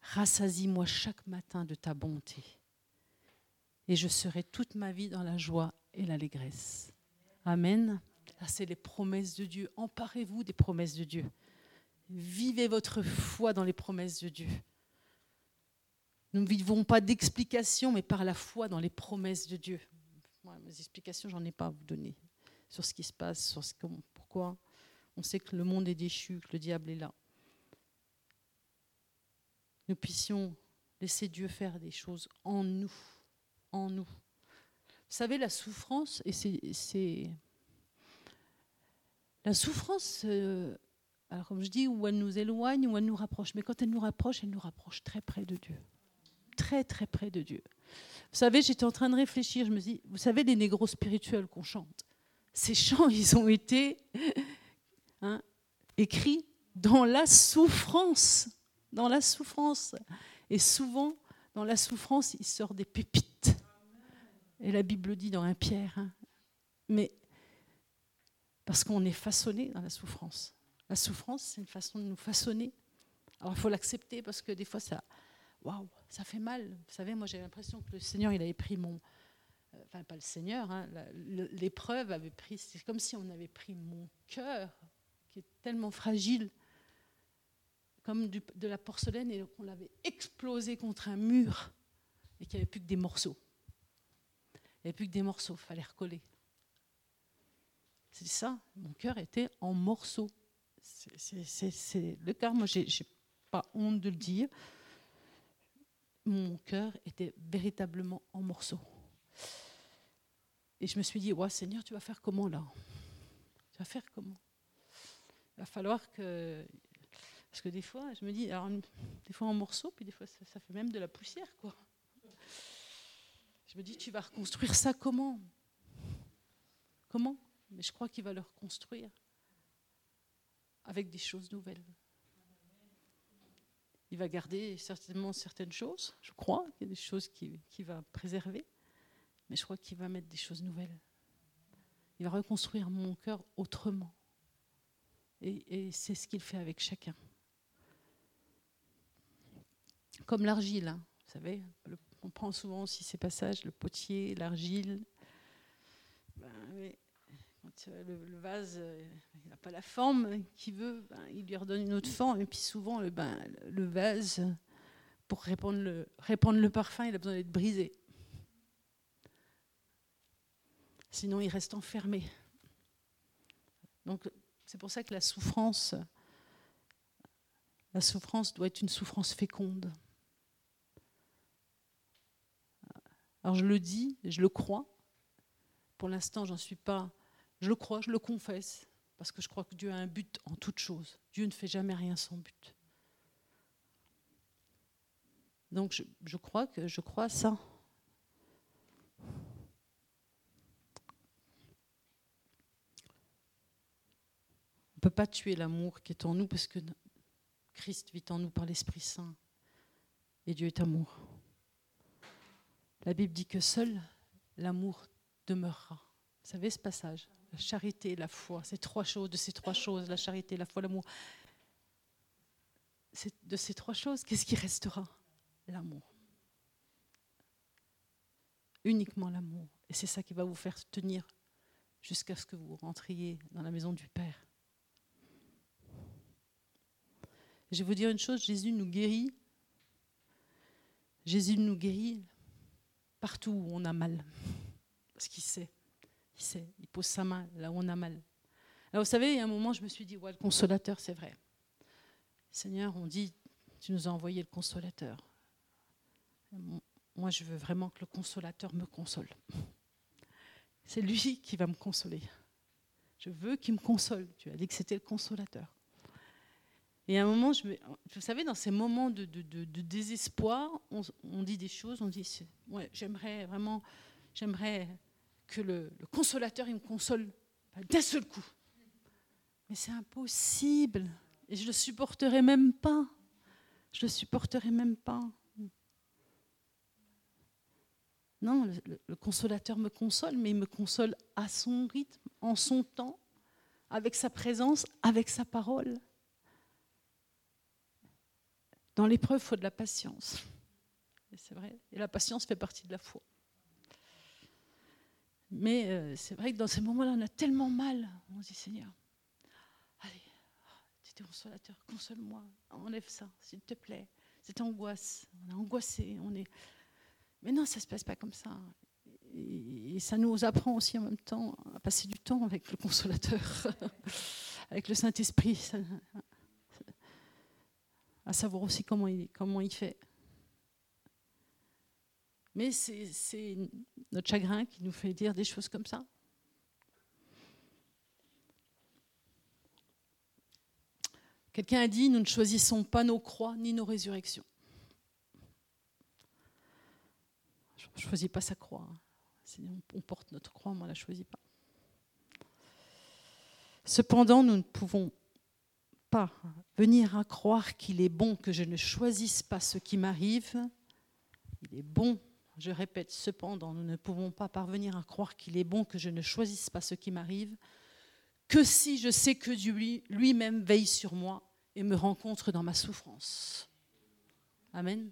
Rassasie-moi chaque matin de ta bonté, et je serai toute ma vie dans la joie et l'allégresse. Amen. c'est les promesses de Dieu. Emparez-vous des promesses de Dieu. Vivez votre foi dans les promesses de Dieu. Nous ne vivons pas d'explications, mais par la foi dans les promesses de Dieu. Mes explications, j'en ai pas à vous donner sur ce qui se passe, sur ce, pourquoi. On sait que le monde est déchu, que le diable est là. Nous puissions laisser Dieu faire des choses en nous, en nous. Vous savez, la souffrance, et c'est la souffrance. Euh, alors comme je dis, ou elle nous éloigne, ou elle nous rapproche. Mais quand elle nous rapproche, elle nous rapproche très près de Dieu. Très, très près de Dieu. Vous savez, j'étais en train de réfléchir, je me dis, vous savez, les négros spirituels qu'on chante, ces chants, ils ont été hein, écrits dans la souffrance. Dans la souffrance. Et souvent, dans la souffrance, il sort des pépites. Et la Bible dit dans un Pierre. Hein. Mais parce qu'on est façonné dans la souffrance. La souffrance, c'est une façon de nous façonner. Alors il faut l'accepter parce que des fois, ça, ça fait mal. Vous savez, moi j'ai l'impression que le Seigneur, il avait pris mon, enfin pas le Seigneur, hein, l'épreuve avait pris, c'est comme si on avait pris mon cœur, qui est tellement fragile, comme de la porcelaine, et qu'on l'avait explosé contre un mur, et qu'il n'y avait plus que des morceaux. Il n'y avait plus que des morceaux, il fallait recoller. C'est ça, mon cœur était en morceaux. C'est le cas. Moi, je n'ai pas honte de le dire. Mon cœur était véritablement en morceaux. Et je me suis dit, ouais, Seigneur, tu vas faire comment là? Tu vas faire comment? Il va falloir que. Parce que des fois, je me dis, des fois en morceaux, puis des fois, ça, ça fait même de la poussière, quoi. Je me dis, tu vas reconstruire ça comment? Comment? Mais je crois qu'il va le reconstruire avec des choses nouvelles. Il va garder certainement certaines choses, je crois, qu'il y a des choses qu'il qui va préserver, mais je crois qu'il va mettre des choses nouvelles. Il va reconstruire mon cœur autrement. Et, c'est ce qu'il fait avec chacun. Comme l'argile, hein, vous savez, on prend souvent aussi ces passages, le potier, l'argile. Ben, le, vase euh, n'a pas la forme qu'il veut, ben, il lui redonne une autre forme. Et puis souvent, le, ben, vase, pour répandre le, répandre le parfum, il a besoin d'être brisé. Sinon, il reste enfermé. Donc, c'est pour ça que la souffrance, la souffrance doit être une souffrance féconde. Alors je le dis, je le crois. Pour l'instant, j'en suis pas je le crois, je le confesse, parce que je crois que Dieu a un but en toute chose. Dieu ne fait jamais rien sans but. Donc je, je crois que je crois à ça. On ne peut pas tuer l'amour qui est en nous parce que Christ vit en nous par l'Esprit Saint. Et Dieu est amour. La Bible dit que seul l'amour demeurera. Vous savez ce passage? La charité, la foi, ces trois choses, de ces trois choses, la charité, la foi, l'amour. de ces trois choses, qu'est-ce qui restera? L'amour. Uniquement l'amour. Et c'est ça qui va vous faire tenir jusqu'à ce que vous rentriez dans la maison du Père. Je vais vous dire une chose, Jésus nous guérit. Jésus nous guérit partout où on a mal. Parce qu'il sait. Il sait. Il pose sa main là où on a mal. Alors vous savez, il y a un moment, je me suis dit, ouais, le consolateur, c'est vrai. Seigneur, on dit, tu nous as envoyé le consolateur. Moi, je veux vraiment que le consolateur me console. C'est lui qui va me consoler. Je veux qu'il me console. Tu as dit que c'était le consolateur. Et à un moment, je vous savez, dans ces moments de, désespoir, on, dit des choses, on dit, j'aimerais vraiment, j'aimerais que le, consolateur, il me console d'un seul coup. Mais c'est impossible. Et je ne le supporterai même pas. Je ne le supporterai même pas. Non, le, consolateur me console, mais il me console à son rythme, en son temps, avec sa présence, avec sa parole. Dans l'épreuve, il faut de la patience. Et c'est vrai. Et la patience fait partie de la foi. Mais euh, c'est vrai que dans ces moments-là, on a tellement mal. On se dit, Seigneur, allez, tu es consolateur, console-moi, enlève ça, s'il te plaît. Cette angoisse, on est angoissé, on est. Mais non, ça ne se passe pas comme ça. Et, ça nous apprend aussi en même temps à passer du temps avec le consolateur, avec le Saint-Esprit à savoir aussi comment il, comment il fait. Mais c'est notre chagrin qui nous fait dire des choses comme ça. Quelqu'un a dit, nous ne choisissons pas nos croix ni nos résurrections. Je ne choisis pas sa croix. Hein. On porte notre croix, mais on ne la choisit pas. Cependant, nous ne pouvons pas venir à croire qu'il est bon que je ne choisisse pas ce qui m'arrive. Il est bon, je répète, cependant, nous ne pouvons pas parvenir à croire qu'il est bon que je ne choisisse pas ce qui m'arrive, que si je sais que Dieu lui-même veille sur moi et me rencontre dans ma souffrance. Amen.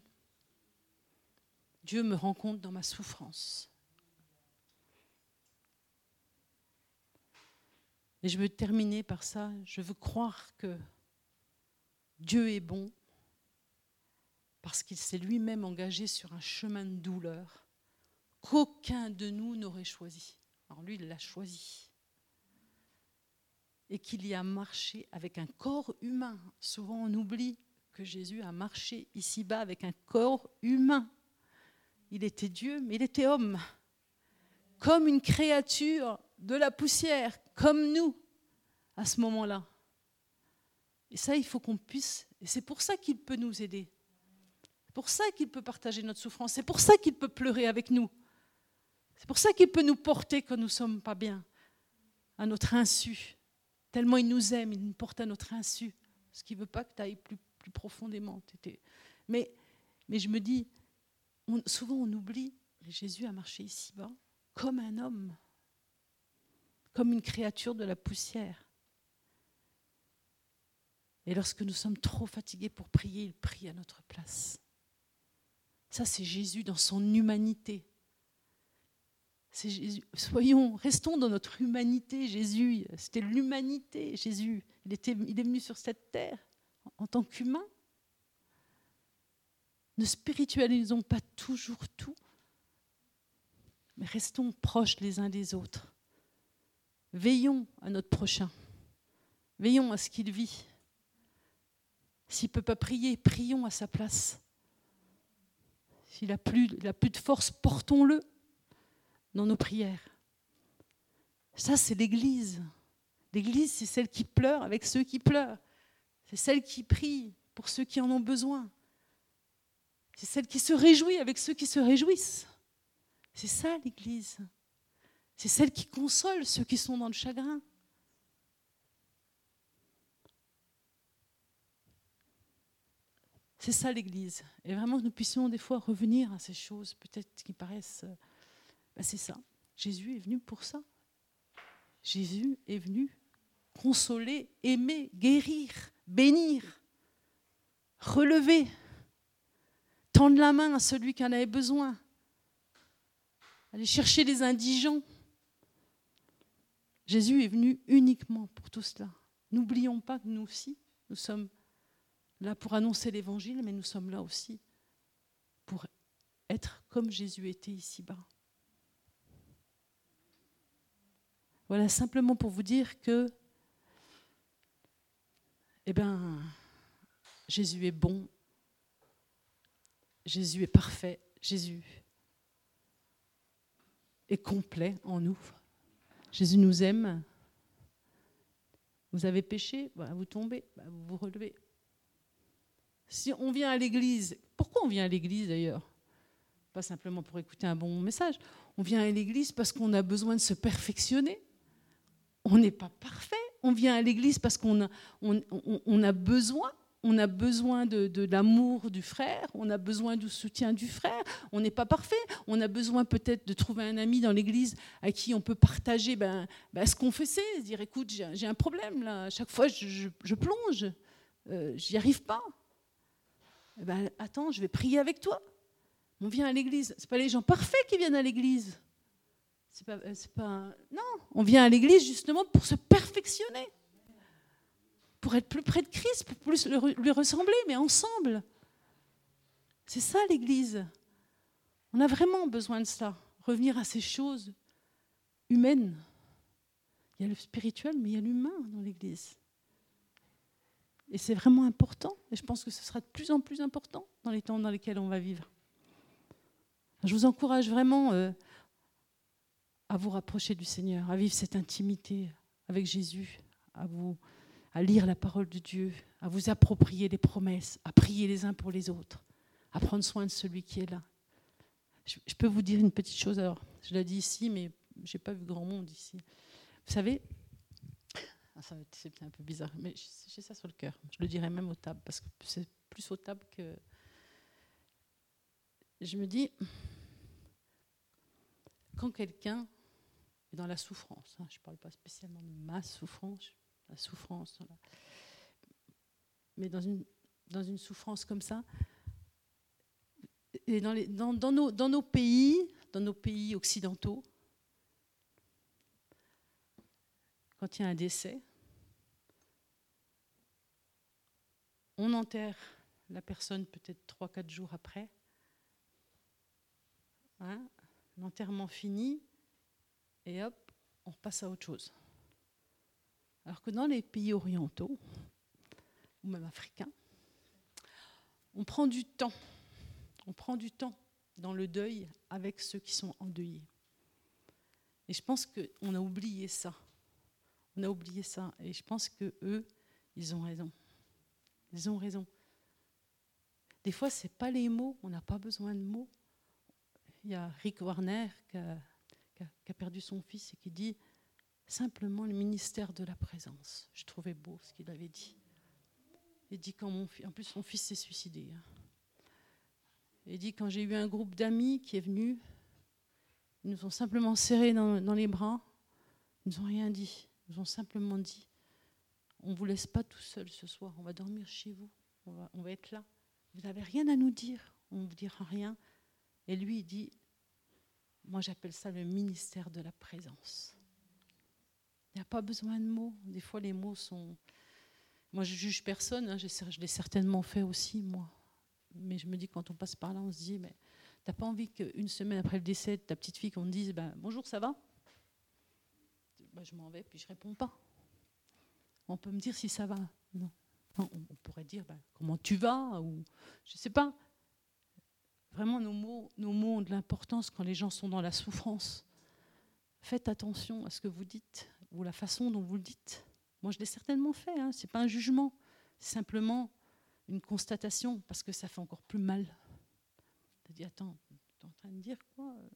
Dieu me rencontre dans ma souffrance. Et je veux terminer par ça. Je veux croire que Dieu est bon parce qu'il s'est lui-même engagé sur un chemin de douleur qu'aucun de nous n'aurait choisi. Alors lui, il l'a choisi. Et qu'il y a marché avec un corps humain. Souvent, on oublie que Jésus a marché ici-bas avec un corps humain. Il était Dieu, mais il était homme. Comme une créature de la poussière, comme nous, à ce moment-là. Et ça, il faut qu'on puisse. Et c'est pour ça qu'il peut nous aider. C'est pour ça qu'il peut partager notre souffrance. C'est pour ça qu'il peut pleurer avec nous. C'est pour ça qu'il peut nous porter quand nous ne sommes pas bien, à notre insu. Tellement il nous aime, il nous porte à notre insu. Ce qui ne veut pas que tu ailles plus, plus profondément. Mais, mais je me dis, souvent on oublie, Jésus a marché ici-bas comme un homme, comme une créature de la poussière. Et lorsque nous sommes trop fatigués pour prier, il prie à notre place. Ça, c'est Jésus dans son humanité. Soyons, restons dans notre humanité. Jésus, c'était l'humanité. Jésus, il, il est venu sur cette terre en tant qu'humain. Ne spiritualisons pas toujours tout, mais restons proches les uns des autres. Veillons à notre prochain. Veillons à ce qu'il vit. S'il ne peut pas prier, prions à sa place. S'il n'a plus, plus de force, portons-le dans nos prières. Ça, c'est l'Église. L'Église, c'est celle qui pleure avec ceux qui pleurent. C'est celle qui prie pour ceux qui en ont besoin. C'est celle qui se réjouit avec ceux qui se réjouissent. C'est ça l'Église. C'est celle qui console ceux qui sont dans le chagrin. C'est ça l'Église. Et vraiment que nous puissions des fois revenir à ces choses peut-être qui paraissent... Euh, ben, c'est ça. Jésus est venu pour ça. Jésus est venu consoler, aimer, guérir, bénir, relever, tendre la main à celui qui en avait besoin, aller chercher les indigents. Jésus est venu uniquement pour tout cela. N'oublions pas que nous aussi, nous sommes là pour annoncer l'évangile, mais nous sommes là aussi pour être comme Jésus était ici-bas. Voilà, simplement pour vous dire que, eh bien, Jésus est bon, Jésus est parfait, Jésus est complet en nous. Jésus nous aime. Vous avez péché, bah, vous tombez, bah, vous vous relevez. Si on vient à l'église, pourquoi on vient à l'église d'ailleurs? Pas simplement pour écouter un bon message. On vient à l'église parce qu'on a besoin de se perfectionner. On n'est pas parfait. On vient à l'église parce qu'on a, besoin on a besoin de, l'amour du frère, on a besoin du soutien du frère, on n'est pas parfait, on a besoin peut-être de trouver un ami dans l'église à qui on peut partager ben, qu'on fait, c'est dire écoute, j'ai un problème là, chaque fois je, plonge, euh, j'y arrive pas. Eh ben, attends, je vais prier avec toi. On vient à l'église, c'est pas les gens parfaits qui viennent à l'église. C'est pas, pas, non, on vient à l'église justement pour se perfectionner être plus près de Christ, pour plus lui ressembler, mais ensemble. C'est ça l'Église. On a vraiment besoin de ça, revenir à ces choses humaines. Il y a le spirituel, mais il y a l'humain dans l'Église. Et c'est vraiment important, et je pense que ce sera de plus en plus important dans les temps dans lesquels on va vivre. Je vous encourage vraiment euh, à vous rapprocher du Seigneur, à vivre cette intimité avec Jésus, à vous à lire la parole de Dieu, à vous approprier les promesses, à prier les uns pour les autres, à prendre soin de celui qui est là. Je, peux vous dire une petite chose, alors je l'ai dit ici, mais je n'ai pas vu grand monde ici. Vous savez, ah, c'est un peu bizarre, mais j'ai ça sur le cœur. Je le dirais même aux tables, parce que c'est plus aux tables que... Je me dis, quand quelqu'un est dans la souffrance, hein, je ne parle pas spécialement de ma souffrance, la souffrance. Mais dans une, dans une souffrance comme ça, et dans, les, dans, dans, nos, dans nos pays, dans nos pays occidentaux, quand il y a un décès, on enterre la personne peut-être 3-4 jours après. Hein, L'enterrement fini, et hop, on repasse à autre chose. Alors que dans les pays orientaux, ou même africains, on prend du temps. On prend du temps dans le deuil avec ceux qui sont endeuillés. Et je pense qu'on a oublié ça. On a oublié ça. Et je pense que eux, ils ont raison. Ils ont raison. Des fois, ce n'est pas les mots, on n'a pas besoin de mots. Il y a Rick Warner qui a, qui a perdu son fils et qui dit simplement le ministère de la présence. Je trouvais beau ce qu'il avait dit. Il dit quand mon fils, en plus son fils s'est suicidé. Hein. Il dit quand j'ai eu un groupe d'amis qui est venu, ils nous ont simplement serrés dans, les bras, ils nous ont rien dit, ils nous ont simplement dit on ne vous laisse pas tout seul ce soir, on va dormir chez vous, on va, on va être là. Vous n'avez rien à nous dire, on ne vous dira rien. Et lui, il dit moi j'appelle ça le ministère de la présence. Il n'y a pas besoin de mots. Des fois, les mots sont. Moi, je juge personne. Hein. Je l'ai certainement fait aussi, moi. Mais je me dis, quand on passe par là, on se dit, mais t'as pas envie qu'une semaine après le décès de ta petite fille, qu'on te dise, ben, bonjour, ça va? Ben, Je m'en vais, puis je réponds pas. On peut me dire si ça va. Non. on pourrait dire, ben, comment tu vas Ou je sais pas. Vraiment, nos mots, nos mots ont de l'importance quand les gens sont dans la souffrance. Faites attention à ce que vous dites ou la façon dont vous le dites. Moi, je l'ai certainement fait, hein. ce n'est pas un jugement, c'est simplement une constatation, parce que ça fait encore plus mal. Tu dis, attends, tu es en train de dire quoi Une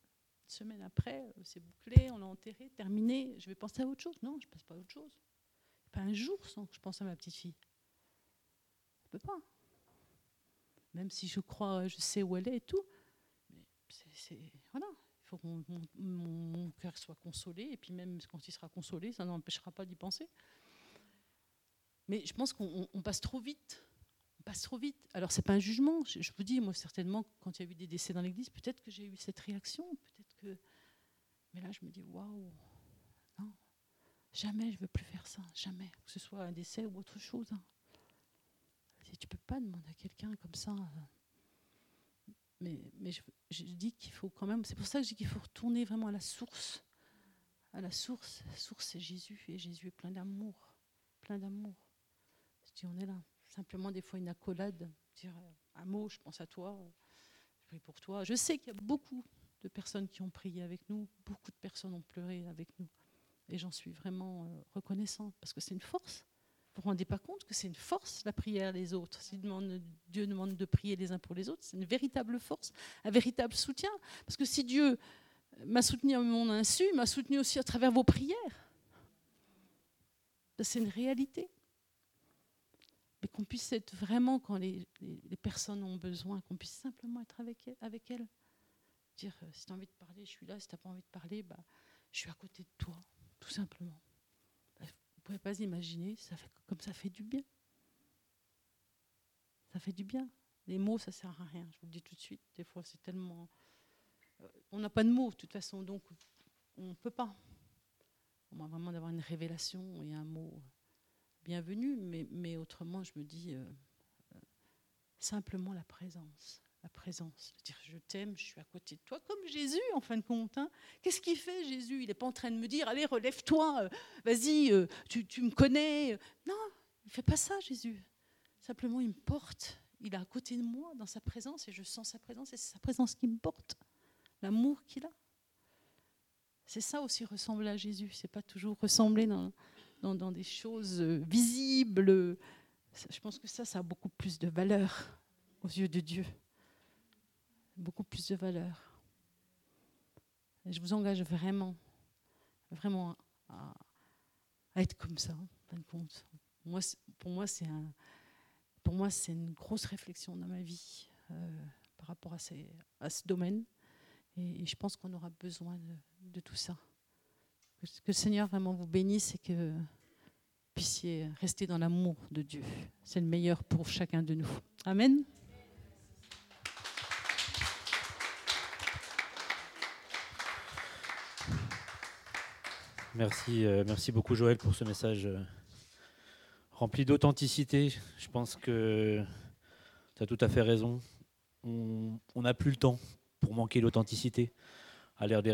semaine après, euh, c'est bouclé, on l'a enterré, terminé, je vais penser à autre chose. Non, je ne pense pas à autre chose. Pas un jour sans que je pense à ma petite fille. Je ne peux pas. Même si je crois, je sais où elle est et tout. Mais c'est, voilà, il faut que mon, cœur soit consolé, et puis même quand il sera consolé, ça n'empêchera pas d'y penser. Mais je pense qu'on passe trop vite. On passe trop vite. Alors, c'est pas un jugement. Je, vous dis, moi, certainement, quand il y a eu des décès dans l'église, peut-être que j'ai eu cette réaction. Peut-être que. Mais là, je me dis, waouh, non, jamais je veux plus faire ça. Jamais. Que ce soit un décès ou autre chose. Hein. Tu peux pas demander à quelqu'un comme ça. Euh. Mais, je, dis qu'il faut quand même. C'est pour ça que je dis qu'il faut retourner vraiment à la source. À la source. La source, c'est Jésus. Et Jésus est plein d'amour. Plein d'amour. Je dis, on est là simplement des fois une accolade, dire euh, un mot, je pense à toi, je prie pour toi. Je sais qu'il y a beaucoup de personnes qui ont prié avec nous, beaucoup de personnes ont pleuré avec nous. Et j'en suis vraiment euh, reconnaissante parce que c'est une force. Vous ne vous rendez pas compte que c'est une force, la prière des autres. Si Dieu demande de prier les uns pour les autres, c'est une véritable force, un véritable soutien. Parce que si Dieu m'a soutenu à mon insu, il m'a soutenu aussi à travers vos prières. C'est une réalité mais qu'on puisse être vraiment, quand les, personnes ont besoin, qu'on puisse simplement être avec, avec elles. Dire, euh, si tu as envie de parler, je suis là, si tu n'as pas envie de parler, bah, je suis à côté de toi, tout simplement. Vous pouvez pas imaginer, ça fait, comme ça fait du bien. Ça fait du bien. Les mots, ça sert à rien, je vous le dis tout de suite. Des fois, c'est tellement... Euh, on n'a pas de mots, de toute façon, donc on ne peut pas. On va vraiment d'avoir une révélation et un mot bienvenue, mais, mais autrement, je me dis euh, euh, simplement la présence. La présence, dire je t'aime, je suis à côté de toi, comme Jésus en fin de compte. Hein. Qu'est-ce qu'il fait Jésus? Il n'est pas en train de me dire allez relève-toi, euh, vas-y, tu, tu, me connais. Non, il ne fait pas ça Jésus. Simplement il me porte, il est à côté de moi dans sa présence et je sens sa présence et c'est sa présence qui me porte, l'amour qu'il a. C'est ça aussi ressembler à Jésus. C'est pas toujours ressembler dans, dans, des choses euh, visibles. Je pense que ça, ça a beaucoup plus de valeur aux yeux de Dieu. Beaucoup plus de valeur. Je vous engage vraiment, vraiment à, être comme ça, en fin de compte. Moi, pour moi, c'est pour moi, c'est une grosse réflexion dans ma vie euh, par rapport à, ce domaine. Et, je pense qu'on aura besoin de tout ça. Que, le Seigneur vraiment vous bénisse et que vous puissiez rester dans l'amour de Dieu. C'est le meilleur pour chacun de nous. Amen. Merci, euh, merci beaucoup Joël pour ce message euh, rempli d'authenticité. Je pense que tu as tout à fait raison. On n'a plus le temps pour manquer l'authenticité à l'ère des réseaux